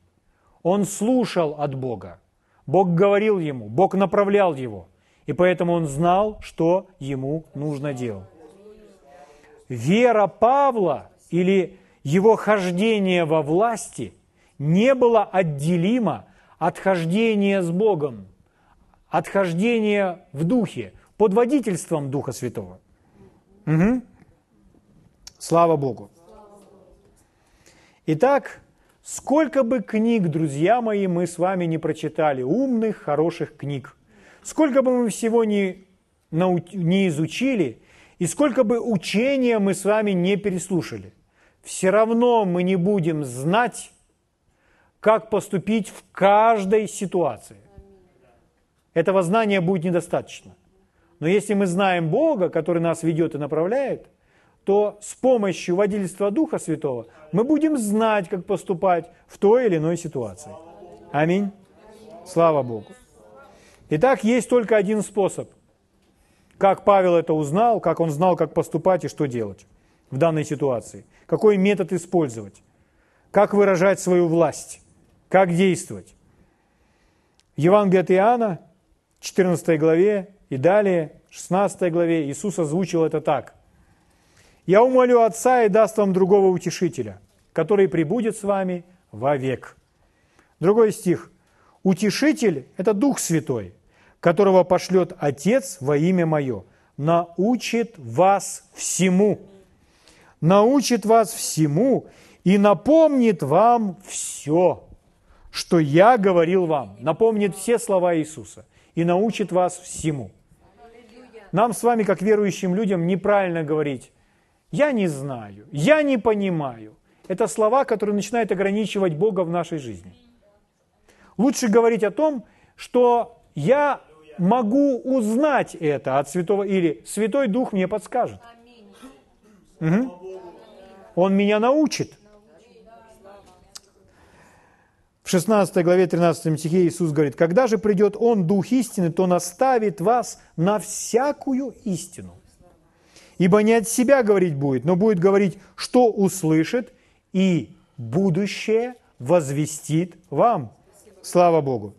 Он слушал от Бога. Бог говорил ему, Бог направлял его. И поэтому он знал, что ему нужно делать. Вера Павла или его хождение во власти не было отделимо от хождения с Богом – отхождение в духе, под водительством Духа Святого. Угу. Слава Богу. Итак, сколько бы книг, друзья мои, мы с вами не прочитали, умных, хороших книг, сколько бы мы всего не, не изучили, и сколько бы учения мы с вами не переслушали, все равно мы не будем знать, как поступить в каждой ситуации. Этого знания будет недостаточно. Но если мы знаем Бога, который нас ведет и направляет, то с помощью водительства Духа Святого мы будем знать, как поступать в той или иной ситуации. Аминь. Слава Богу. Итак, есть только один способ. Как Павел это узнал, как он знал, как поступать и что делать в данной ситуации. Какой метод использовать. Как выражать свою власть. Как действовать. Евангелие от Иоанна, 14 главе и далее, 16 главе, Иисус озвучил это так. «Я умолю Отца и даст вам другого утешителя, который прибудет с вами вовек». Другой стих. «Утешитель – это Дух Святой, которого пошлет Отец во имя Мое, научит вас всему». Научит вас всему и напомнит вам все, что я говорил вам. Напомнит все слова Иисуса – и научит вас всему. Нам с вами, как верующим людям, неправильно говорить «я не знаю», «я не понимаю». Это слова, которые начинают ограничивать Бога в нашей жизни. Лучше говорить о том, что я могу узнать это от Святого, или Святой Дух мне подскажет. Угу. Он меня научит. В 16 главе 13 стихе Иисус говорит, «Когда же придет Он, Дух истины, то наставит вас на всякую истину. Ибо не от себя говорить будет, но будет говорить, что услышит, и будущее возвестит вам». Слава Богу!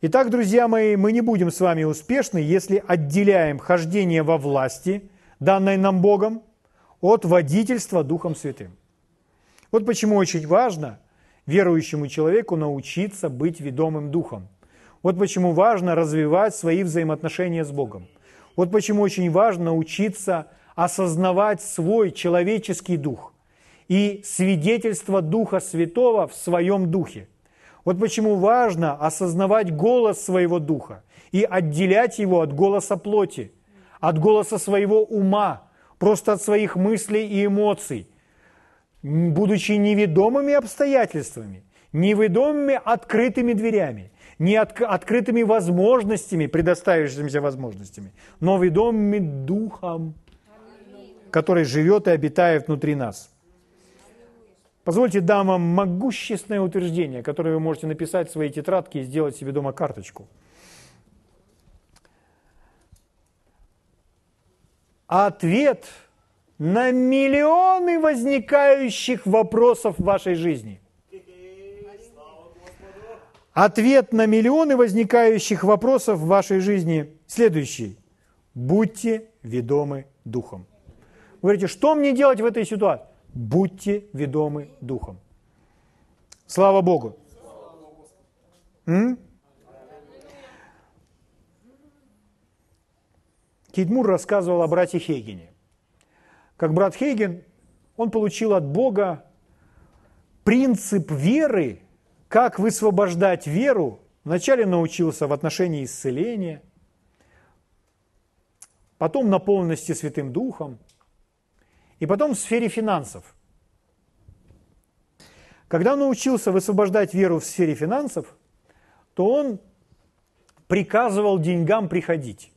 Итак, друзья мои, мы не будем с вами успешны, если отделяем хождение во власти, данной нам Богом, от водительства Духом Святым. Вот почему очень важно – верующему человеку научиться быть ведомым духом. Вот почему важно развивать свои взаимоотношения с Богом. Вот почему очень важно научиться осознавать свой человеческий дух и свидетельство Духа Святого в своем духе. Вот почему важно осознавать голос своего духа и отделять его от голоса плоти, от голоса своего ума, просто от своих мыслей и эмоций, будучи неведомыми обстоятельствами, неведомыми открытыми дверями, не от, открытыми возможностями, предоставившимися возможностями, но ведомыми Духом, который живет и обитает внутри нас. Позвольте дам вам могущественное утверждение, которое вы можете написать в своей тетрадке и сделать себе дома карточку. Ответ на миллионы возникающих вопросов в вашей жизни. Ответ на миллионы возникающих вопросов в вашей жизни следующий. Будьте ведомы Духом. Вы говорите, что мне делать в этой ситуации? будьте ведомы Духом. Слава Богу. М? Кейтмур рассказывал о брате Хейгене. Как брат Хейген, он получил от Бога принцип веры, как высвобождать веру. Вначале научился в отношении исцеления, потом наполненности Святым Духом – и потом в сфере финансов. Когда он научился высвобождать веру в сфере финансов, то он приказывал деньгам приходить.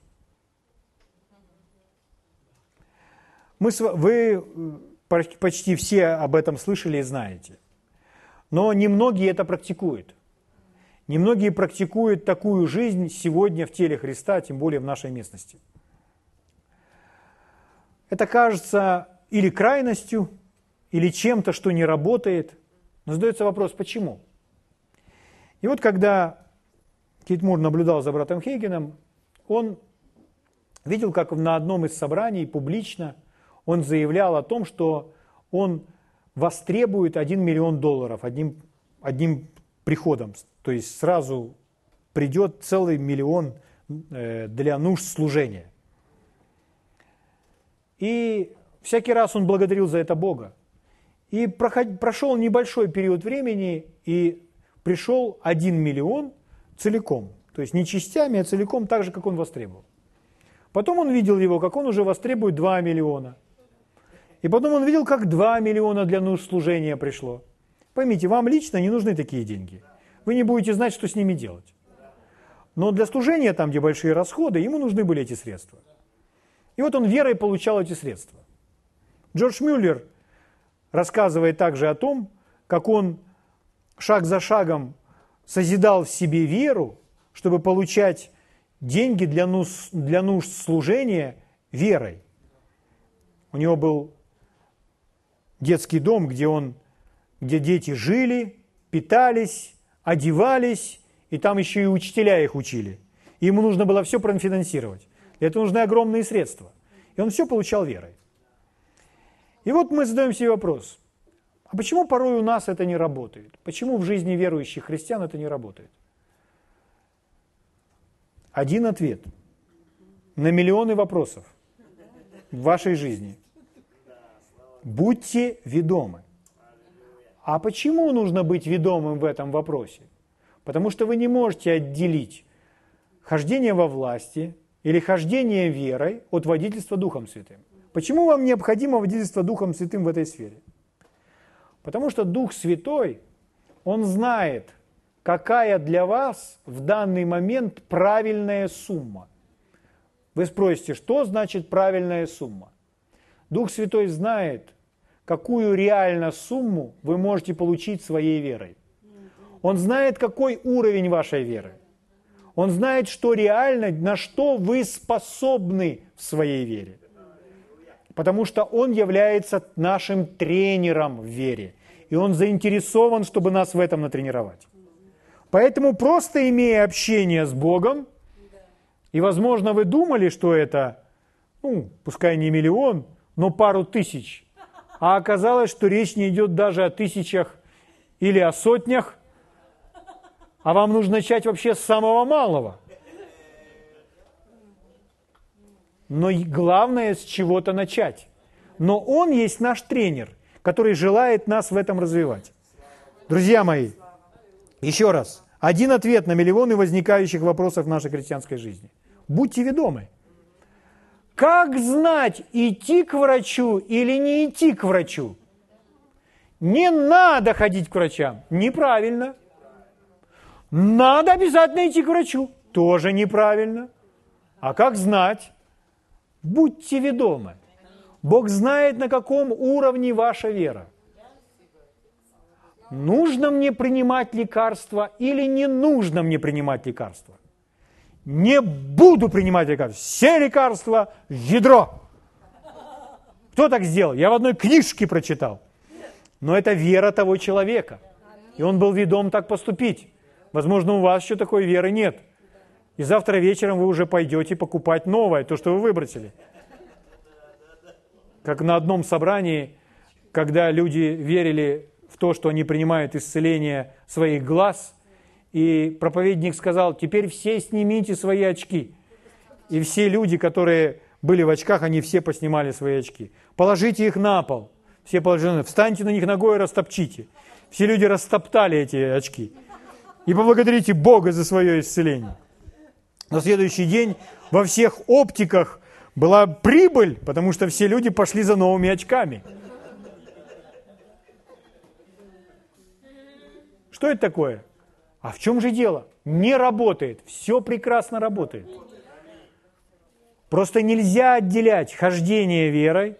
Мы, вы э, почти все об этом слышали и знаете. Но немногие это практикуют. Немногие практикуют такую жизнь сегодня в теле Христа, тем более в нашей местности. Это кажется или крайностью, или чем-то, что не работает. Но задается вопрос, почему? И вот когда Кит Мур наблюдал за братом Хейгеном, он видел, как на одном из собраний публично он заявлял о том, что он востребует 1 миллион долларов одним, одним приходом. То есть сразу придет целый миллион э, для нужд служения. И Всякий раз он благодарил за это Бога. И прошел небольшой период времени, и пришел один миллион целиком. То есть не частями, а целиком, так же, как он востребовал. Потом он видел его, как он уже востребует 2 миллиона. И потом он видел, как 2 миллиона для нужд служения пришло. Поймите, вам лично не нужны такие деньги. Вы не будете знать, что с ними делать. Но для служения, там, где большие расходы, ему нужны были эти средства. И вот он верой получал эти средства. Джордж Мюллер рассказывает также о том, как он шаг за шагом созидал в себе веру, чтобы получать деньги для нужд, для нужд служения верой. У него был детский дом, где, он, где дети жили, питались, одевались, и там еще и учителя их учили. И ему нужно было все профинансировать. Для этого нужны огромные средства. И он все получал верой. И вот мы задаем себе вопрос, а почему порой у нас это не работает? Почему в жизни верующих христиан это не работает? Один ответ на миллионы вопросов в вашей жизни. Будьте ведомы. А почему нужно быть ведомым в этом вопросе? Потому что вы не можете отделить хождение во власти или хождение верой от водительства Духом Святым. Почему вам необходимо водительство Духом Святым в этой сфере? Потому что Дух Святой, Он знает, какая для вас в данный момент правильная сумма. Вы спросите, что значит правильная сумма? Дух Святой знает, какую реально сумму вы можете получить своей верой. Он знает, какой уровень вашей веры. Он знает, что реально, на что вы способны в своей вере потому что Он является нашим тренером в вере. И Он заинтересован, чтобы нас в этом натренировать. Поэтому просто имея общение с Богом, и, возможно, вы думали, что это, ну, пускай не миллион, но пару тысяч, а оказалось, что речь не идет даже о тысячах или о сотнях, а вам нужно начать вообще с самого малого. но главное с чего-то начать. Но Он есть наш тренер, который желает нас в этом развивать. Друзья мои, Еще раз. Один ответ на миллионы возникающих вопросов в нашей христианской жизни. Будьте ведомы. Как знать, идти к врачу или не идти к врачу? Не надо ходить к врачам. Неправильно. Надо обязательно идти к врачу. Тоже неправильно. А как знать? Будьте ведомы. Бог знает, на каком уровне ваша вера. Нужно мне принимать лекарства или не нужно мне принимать лекарства? Не буду принимать лекарства. Все лекарства в ведро. Кто так сделал? Я в одной книжке прочитал. Но это вера того человека. И он был ведом так поступить. Возможно, у вас еще такой веры нет. И завтра вечером вы уже пойдете покупать новое, то, что вы выбросили. Как на одном собрании, когда люди верили в то, что они принимают исцеление своих глаз, и проповедник сказал, теперь все снимите свои очки. И все люди, которые были в очках, они все поснимали свои очки. Положите их на пол. Все положили, встаньте на них ногой и растопчите. Все люди растоптали эти очки. И поблагодарите Бога за свое исцеление. На следующий день во всех оптиках была прибыль, потому что все люди пошли за новыми очками. Что это такое? А в чем же дело? Не работает. Все прекрасно работает. Просто нельзя отделять хождение верой,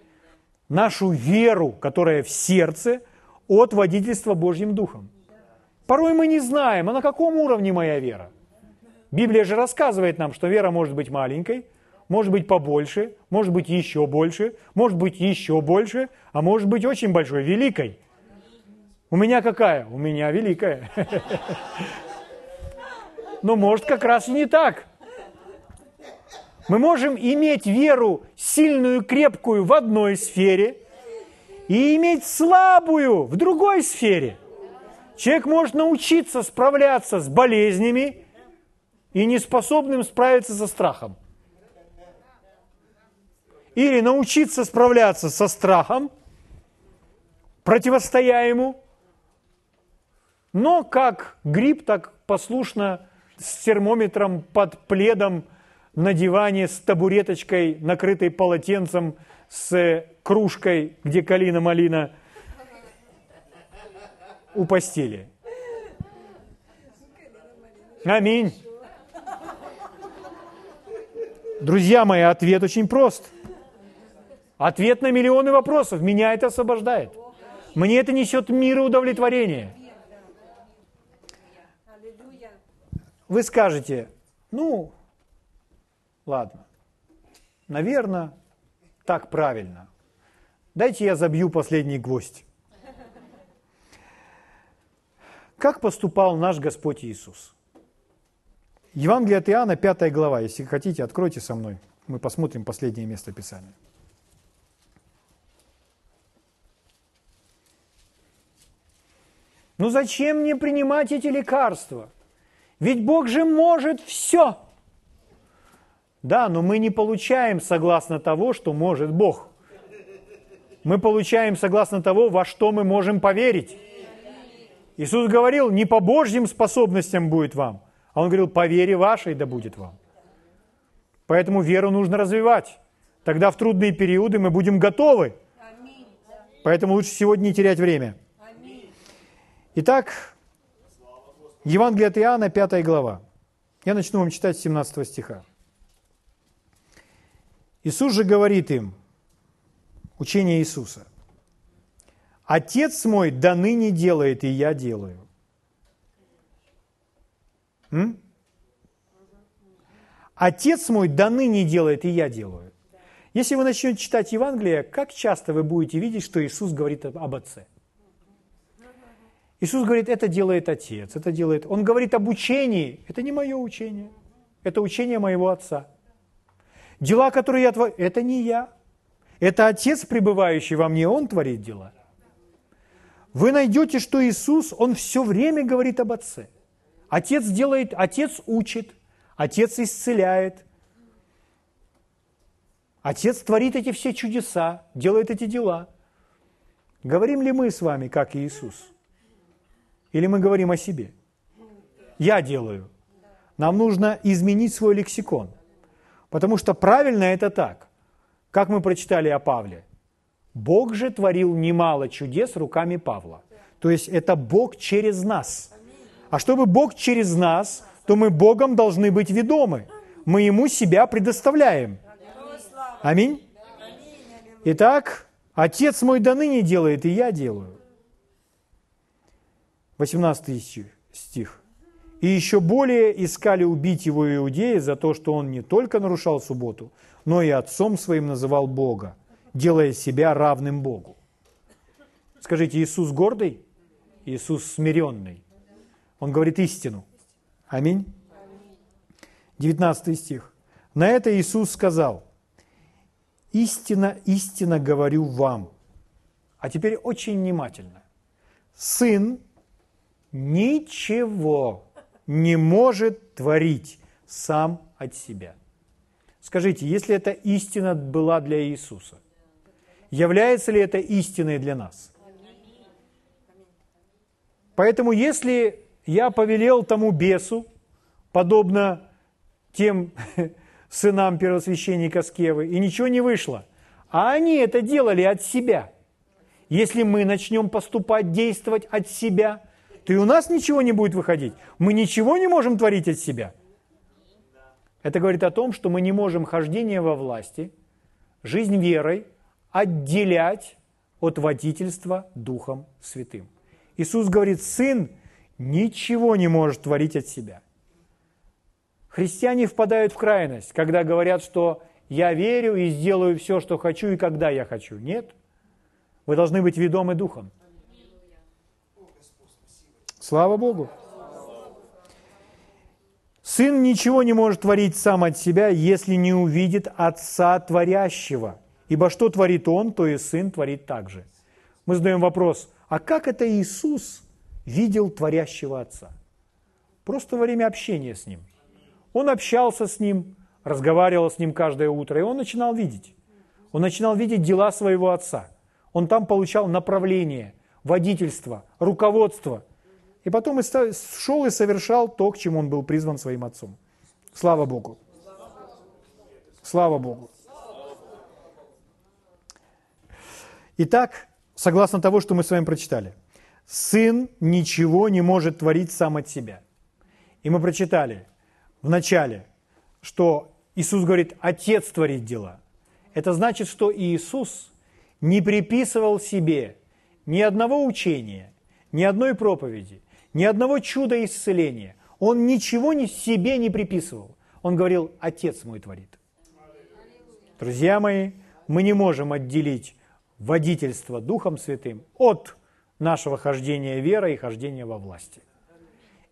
нашу веру, которая в сердце, от водительства Божьим Духом. Порой мы не знаем, а на каком уровне моя вера. Библия же рассказывает нам, что вера может быть маленькой, может быть побольше, может быть еще больше, может быть еще больше, а может быть очень большой, великой. У меня какая? У меня великая. Но может как раз и не так. Мы можем иметь веру сильную, крепкую в одной сфере и иметь слабую в другой сфере. Человек может научиться справляться с болезнями и неспособным справиться со страхом. Или научиться справляться со страхом, противостоя ему, но как гриб, так послушно с термометром под пледом на диване с табуреточкой, накрытой полотенцем, с кружкой, где калина-малина у постели. Аминь. Друзья мои, ответ очень прост. Ответ на миллионы вопросов. Меня это освобождает. Мне это несет мир и удовлетворение. Вы скажете, ну, ладно, наверное, так правильно. Дайте я забью последний гвоздь. Как поступал наш Господь Иисус? Евангелие от Иоанна, 5 глава. Если хотите, откройте со мной. Мы посмотрим последнее место Писания. Ну зачем мне принимать эти лекарства? Ведь Бог же может все. Да, но мы не получаем согласно того, что может Бог. Мы получаем согласно того, во что мы можем поверить. Иисус говорил, не по Божьим способностям будет вам, а Он говорил, по вере вашей да будет вам. Поэтому веру нужно развивать. Тогда в трудные периоды мы будем готовы. Поэтому лучше сегодня не терять время. Итак, Евангелие от Иоанна, 5 глава. Я начну вам читать с 17 стиха. Иисус же говорит им, учение Иисуса, «Отец мой до ныне делает, и я делаю». М? Отец мой до ныне делает, и я делаю. Если вы начнете читать Евангелие, как часто вы будете видеть, что Иисус говорит об Отце? Иисус говорит, это делает Отец, это делает... Он говорит об учении. Это не мое учение, это учение моего Отца. Дела, которые я творю, это не я. Это Отец, пребывающий во мне, Он творит дела. Вы найдете, что Иисус, Он все время говорит об Отце. Отец делает, Отец учит, Отец исцеляет, Отец творит эти все чудеса, делает эти дела. Говорим ли мы с вами, как Иисус? Или мы говорим о себе? я делаю. Нам нужно изменить свой лексикон. Потому что правильно это так. Как мы прочитали о Павле. Бог же творил немало чудес руками Павла. То есть это Бог через нас. А чтобы Бог через нас, то мы Богом должны быть ведомы. Мы Ему себя предоставляем. Аминь. Итак, Отец мой до ныне делает, и я делаю. 18 стих. И еще более искали убить его иудеи за то, что он не только нарушал субботу, но и отцом своим называл Бога, делая себя равным Богу. Скажите, Иисус гордый? Иисус смиренный. Он говорит истину. Аминь. 19 стих. На это Иисус сказал, «Истина, истина говорю вам». А теперь очень внимательно. Сын ничего не может творить сам от себя. Скажите, если эта истина была для Иисуса, является ли это истиной для нас? Поэтому если я повелел тому бесу, подобно тем сынам первосвященника Скевы, и ничего не вышло, а они это делали от себя. Если мы начнем поступать, действовать от себя, то и у нас ничего не будет выходить. Мы ничего не можем творить от себя. Это говорит о том, что мы не можем хождение во власти, жизнь верой отделять от водительства Духом Святым. Иисус говорит, Сын ничего не может творить от себя. Христиане впадают в крайность, когда говорят, что я верю и сделаю все, что хочу и когда я хочу. Нет. Вы должны быть ведомы Духом. Слава Богу. Сын ничего не может творить сам от себя, если не увидит Отца Творящего. Ибо что творит Он, то и Сын творит также. Мы задаем вопрос, а как это Иисус видел Творящего Отца? Просто во время общения с Ним. Он общался с Ним, разговаривал с Ним каждое утро, и он начинал видеть. Он начинал видеть дела своего Отца. Он там получал направление, водительство, руководство – и потом и шел и совершал то, к чему он был призван своим отцом. Слава Богу. Слава Богу. Итак, согласно того, что мы с вами прочитали, сын ничего не может творить сам от себя. И мы прочитали в начале, что Иисус говорит, Отец творит дела. Это значит, что Иисус не приписывал себе ни одного учения, ни одной проповеди, ни одного чуда исцеления. Он ничего ни себе не приписывал. Он говорил, Отец мой творит. Друзья мои, мы не можем отделить водительство Духом Святым от нашего хождения верой и хождения во власти.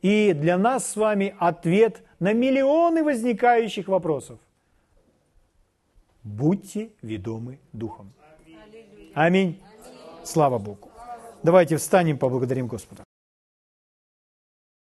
И для нас с вами ответ на миллионы возникающих вопросов. Будьте ведомы Духом. Аминь. Слава Богу. Давайте встанем, поблагодарим Господа.